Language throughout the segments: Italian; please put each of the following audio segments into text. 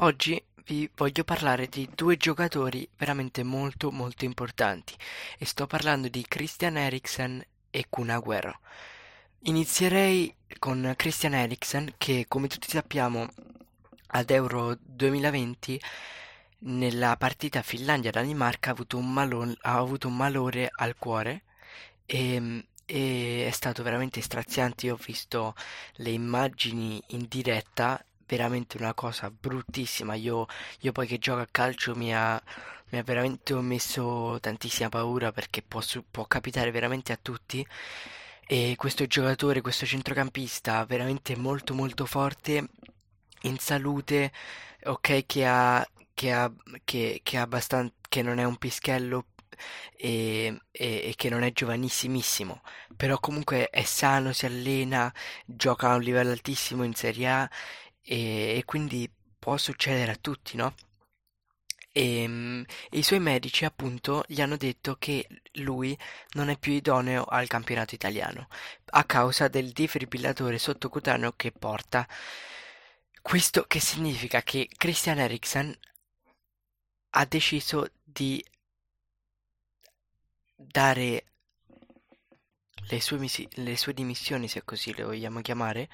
Oggi vi voglio parlare di due giocatori veramente molto molto importanti e sto parlando di Christian Eriksen e Kun Agüero. Inizierei con Christian Eriksen che come tutti sappiamo ad Euro 2020 nella partita Finlandia-Danimarca ha avuto un, malo- ha avuto un malore al cuore e, e è stato veramente straziante. Io ho visto le immagini in diretta veramente una cosa bruttissima. Io, io poi che gioco a calcio mi ha, mi ha veramente messo tantissima paura perché può, può capitare veramente a tutti. E questo giocatore, questo centrocampista veramente molto molto forte, in salute, ok, che ha, che ha, che, che ha abbastanza, che non è un pischello e, e, e, che non è giovanissimissimo, però comunque è sano, si allena, gioca a un livello altissimo in Serie A e, e quindi può succedere a tutti, no? E, ehm, e, i suoi medici appunto gli hanno detto che lui non è più idoneo al campionato italiano a causa del defibrillatore sottocutaneo che porta. Questo che significa che Christian Eriksen ha deciso di dare le sue, misi- le sue dimissioni, se così le vogliamo chiamare,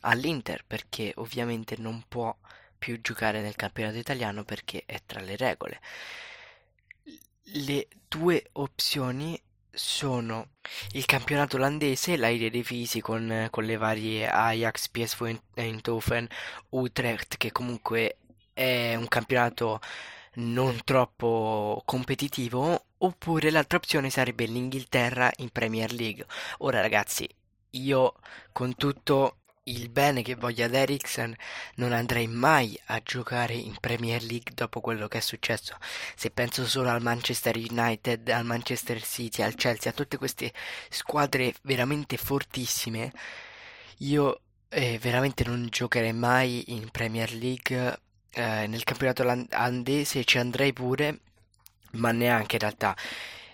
all'Inter perché ovviamente non può più giocare nel campionato italiano perché è tra le regole. Le due opzioni sono il campionato olandese, l'aire dei fisi con, con le varie Ajax, PSV Eindhoven, Utrecht, che comunque è un campionato non troppo competitivo, oppure l'altra opzione sarebbe l'Inghilterra in Premier League. Ora ragazzi, io con tutto il bene che voglio ad Eriksen non andrei mai a giocare in Premier League dopo quello che è successo. Se penso solo al Manchester United, al Manchester City, al Chelsea, a tutte queste squadre veramente fortissime, io eh, veramente non giocherei mai in Premier League eh, nel campionato olandese ci andrei pure, ma neanche in realtà.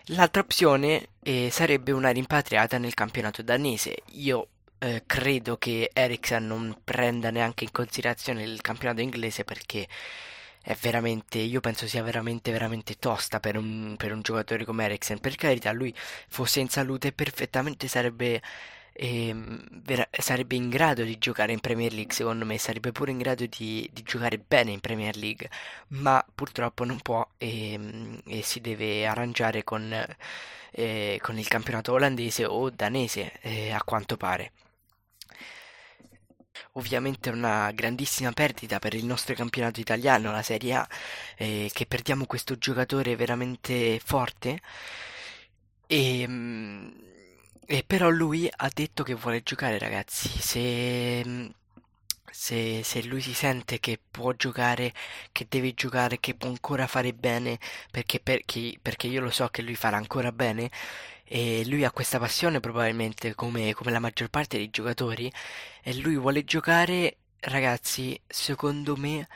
L'altra opzione eh, sarebbe una rimpatriata nel campionato danese. Io eh, credo che Eriksen non prenda neanche in considerazione il campionato inglese perché è veramente, io penso sia veramente, veramente tosta per un, per un giocatore come Eriksen. Per carità, lui fosse in salute perfettamente sarebbe e vera- sarebbe in grado di giocare in Premier League, secondo me, sarebbe pure in grado di, di giocare bene in Premier League, ma purtroppo non può e, e si deve arrangiare con, eh, con, il campionato olandese o danese, eh, a quanto pare. Ovviamente è una grandissima perdita per il nostro campionato italiano, la Serie A, eh, che perdiamo questo giocatore veramente forte. E, e però lui ha detto che vuole giocare, ragazzi. Se, se, se lui si sente che può giocare, che deve giocare, che può ancora fare bene, perché, perché, perché io lo so che lui farà ancora bene, e lui ha questa passione probabilmente come, come la maggior parte dei giocatori, e lui vuole giocare, ragazzi, secondo me...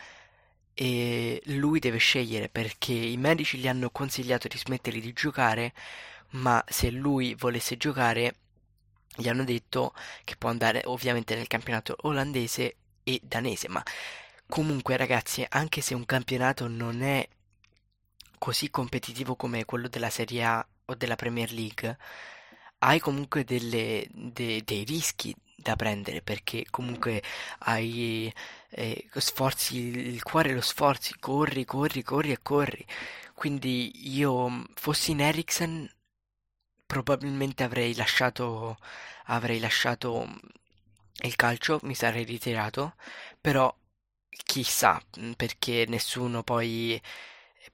E lui deve scegliere perché i medici gli hanno consigliato di smettere di giocare ma se lui volesse giocare gli hanno detto che può andare ovviamente nel campionato olandese e danese, ma comunque ragazzi, anche se un campionato non è così competitivo come quello della Serie A o della Premier League, hai comunque delle, de, dei rischi da prendere perché comunque hai eh, sforzi il cuore lo sforzi, corri, corri, corri e corri. Quindi io fossi in Eriksen probabilmente avrei lasciato, avrei lasciato il calcio, mi sarei ritirato, però chissà, perché nessuno poi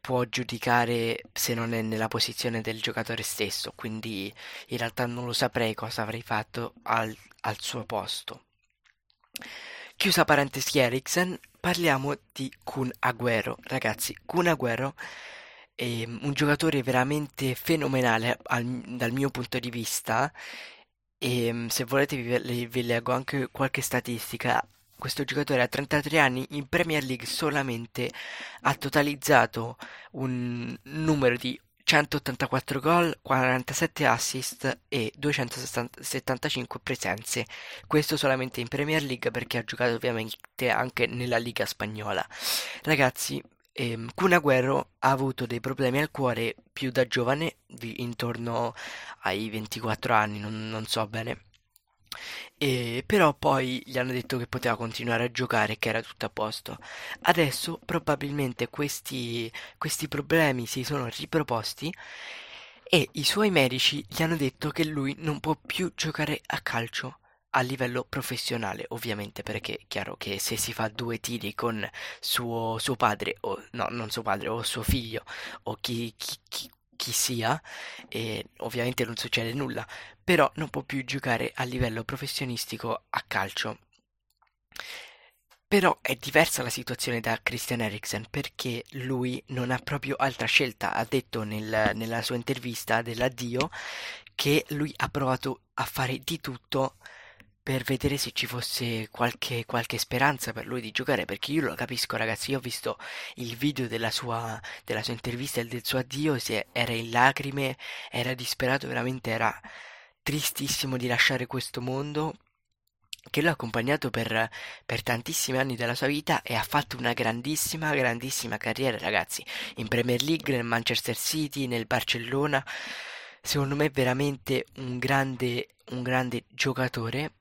può giudicare se non è nella posizione del giocatore stesso, quindi in realtà non lo saprei cosa avrei fatto al, al suo posto. Chiusa parentesi Eriksen, parliamo di Kun Agüero. Ragazzi, Kun Agüero è un giocatore veramente fenomenale al, dal mio punto di vista e se volete vi, vi leggo anche qualche statistica. Questo giocatore a 33 anni in Premier League solamente ha totalizzato un numero di 184 gol, 47 assist e 275 presenze. Questo solamente in Premier League perché ha giocato ovviamente anche nella Liga spagnola. Ragazzi, ehm, Kun Agüero ha avuto dei problemi al cuore più da giovane, intorno ai 24 anni, non, non so bene e però poi gli hanno detto che poteva continuare a giocare che era tutto a posto. Adesso probabilmente questi, questi problemi si sono riproposti e i suoi medici gli hanno detto che lui non può più giocare a calcio a livello professionale, ovviamente, perché è chiaro che se si fa due tiri con suo, suo padre, o no, non suo padre, o suo figlio, o chi, chi, chi chi sia, e ovviamente non succede nulla, però non può più giocare a livello professionistico a calcio. Però è diversa la situazione da Christian Eriksen perché lui non ha proprio altra scelta. Ha detto nel, nella sua intervista dell'addio che lui ha provato a fare di tutto per vedere se ci fosse qualche, qualche speranza per lui di giocare, perché io lo capisco ragazzi, io ho visto il video della sua, della sua intervista e del suo addio, era in lacrime, era disperato, veramente era tristissimo di lasciare questo mondo che l'ha accompagnato per, per, tantissimi anni della sua vita e ha fatto una grandissima, grandissima carriera, ragazzi, in Premier League, nel Manchester City, nel Barcellona. Secondo me veramente un grande, un grande giocatore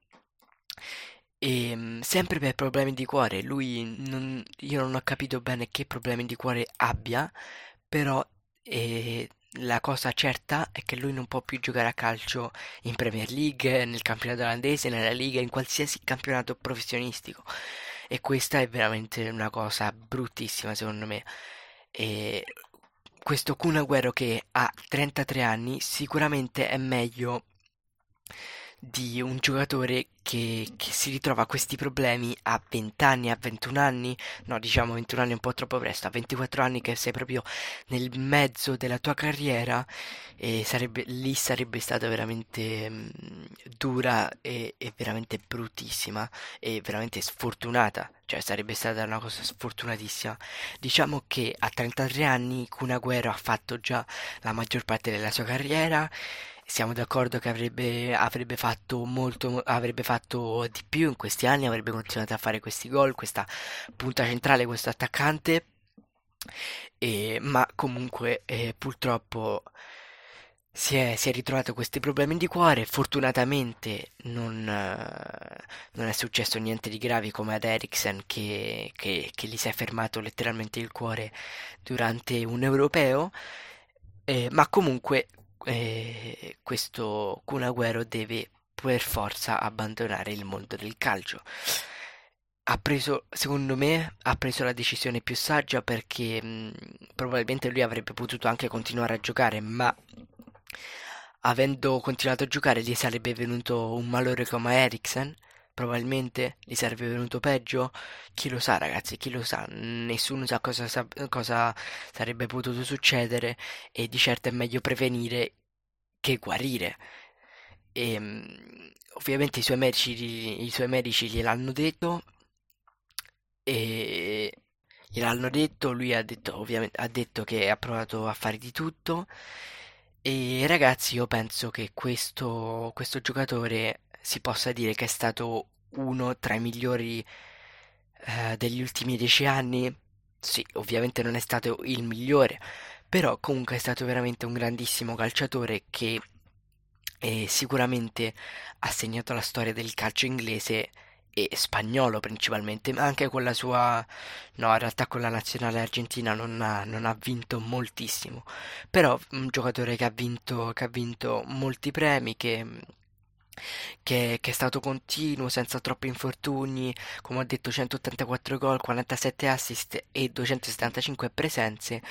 e mm, sempre per problemi di cuore, lui non, io non ho capito bene che problemi di cuore abbia, però eh, la cosa certa è che lui non può più giocare a calcio in Premier League, nel campionato olandese, nella Liga, in qualsiasi campionato professionistico. E questa è veramente una cosa bruttissima secondo me. E questo Kun Agüero che ha 33 anni sicuramente è meglio di un giocatore che, che, si ritrova questi problemi a 20 anni, a 21 anni, no diciamo 21 anni è un po' troppo presto, a 24 anni che sei proprio nel mezzo della tua carriera e sarebbe, lì sarebbe stata veramente mh, mm, dura e, e, veramente bruttissima e veramente sfortunata, cioè sarebbe stata una cosa sfortunatissima. Diciamo che a 33 anni Kun Agüero ha fatto già la maggior parte della sua carriera siamo d'accordo che avrebbe, avrebbe, fatto molto, avrebbe fatto di più in questi anni, avrebbe continuato a fare questi gol, questa punta centrale, questo attaccante, e, ma comunque eh, purtroppo si è, si è, ritrovato questi problemi di cuore, fortunatamente non, eh, non, è successo niente di grave come ad Eriksen che, che, che gli si è fermato letteralmente il cuore durante un europeo, eh, ma comunque eh, questo Kun Agüero deve per forza abbandonare il mondo del calcio. Ha preso, secondo me, ha preso la decisione più saggia perché mh, probabilmente lui avrebbe potuto anche continuare a giocare, ma avendo continuato a giocare gli sarebbe venuto un malore come Eriksen Probabilmente gli sarebbe venuto peggio? Chi lo sa, ragazzi, chi lo sa? Nessuno sa cosa, sa- cosa sarebbe potuto succedere e di certo è meglio prevenire che guarire. E, ehm, ovviamente i suoi medici, i suoi medici gliel'hanno detto e gliel'hanno detto, lui ha detto, ovviamente, ha detto che ha provato a fare di tutto e ragazzi io penso che questo, questo giocatore si possa dire che è stato uno tra i migliori eh, degli ultimi dieci anni. Sì, ovviamente non è stato il migliore, però comunque è stato veramente un grandissimo calciatore che eh, sicuramente ha segnato la storia del calcio inglese e spagnolo principalmente, ma anche con la sua, no, in realtà con la nazionale argentina non ha, non ha vinto moltissimo, però un giocatore che ha vinto, che ha vinto molti premi, che che, che, è stato continuo, senza troppi infortuni, come ho detto 184 gol, 47 assist e 275 presenze.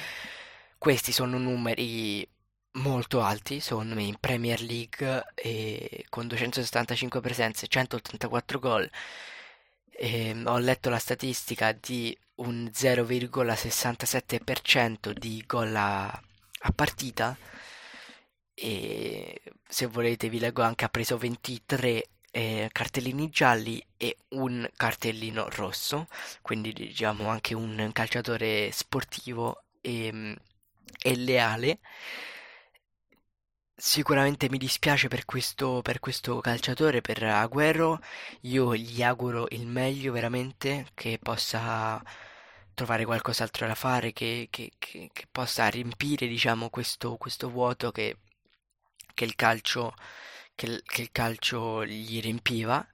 Questi sono numeri molto alti, me, in Premier League, e con 275 presenze, 184 gol. E ho letto la statistica di un 0,67% di gol a, a partita e se volete vi leggo anche ha preso 23 eh, cartellini gialli e un cartellino rosso quindi diciamo anche un calciatore sportivo e, e leale. Sicuramente mi dispiace per questo, per questo calciatore, per Agüero. Io gli auguro il meglio veramente, che possa trovare qualcos'altro da fare, che, che- che- che possa riempire, diciamo, questo, questo vuoto che, che il calcio, che che il calcio gli riempiva.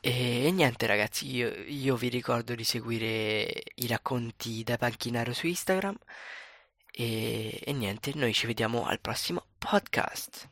E, e niente ragazzi, io, io vi ricordo di seguire i racconti da Panchinaro su Instagram e, e niente, noi ci vediamo al prossimo podcast.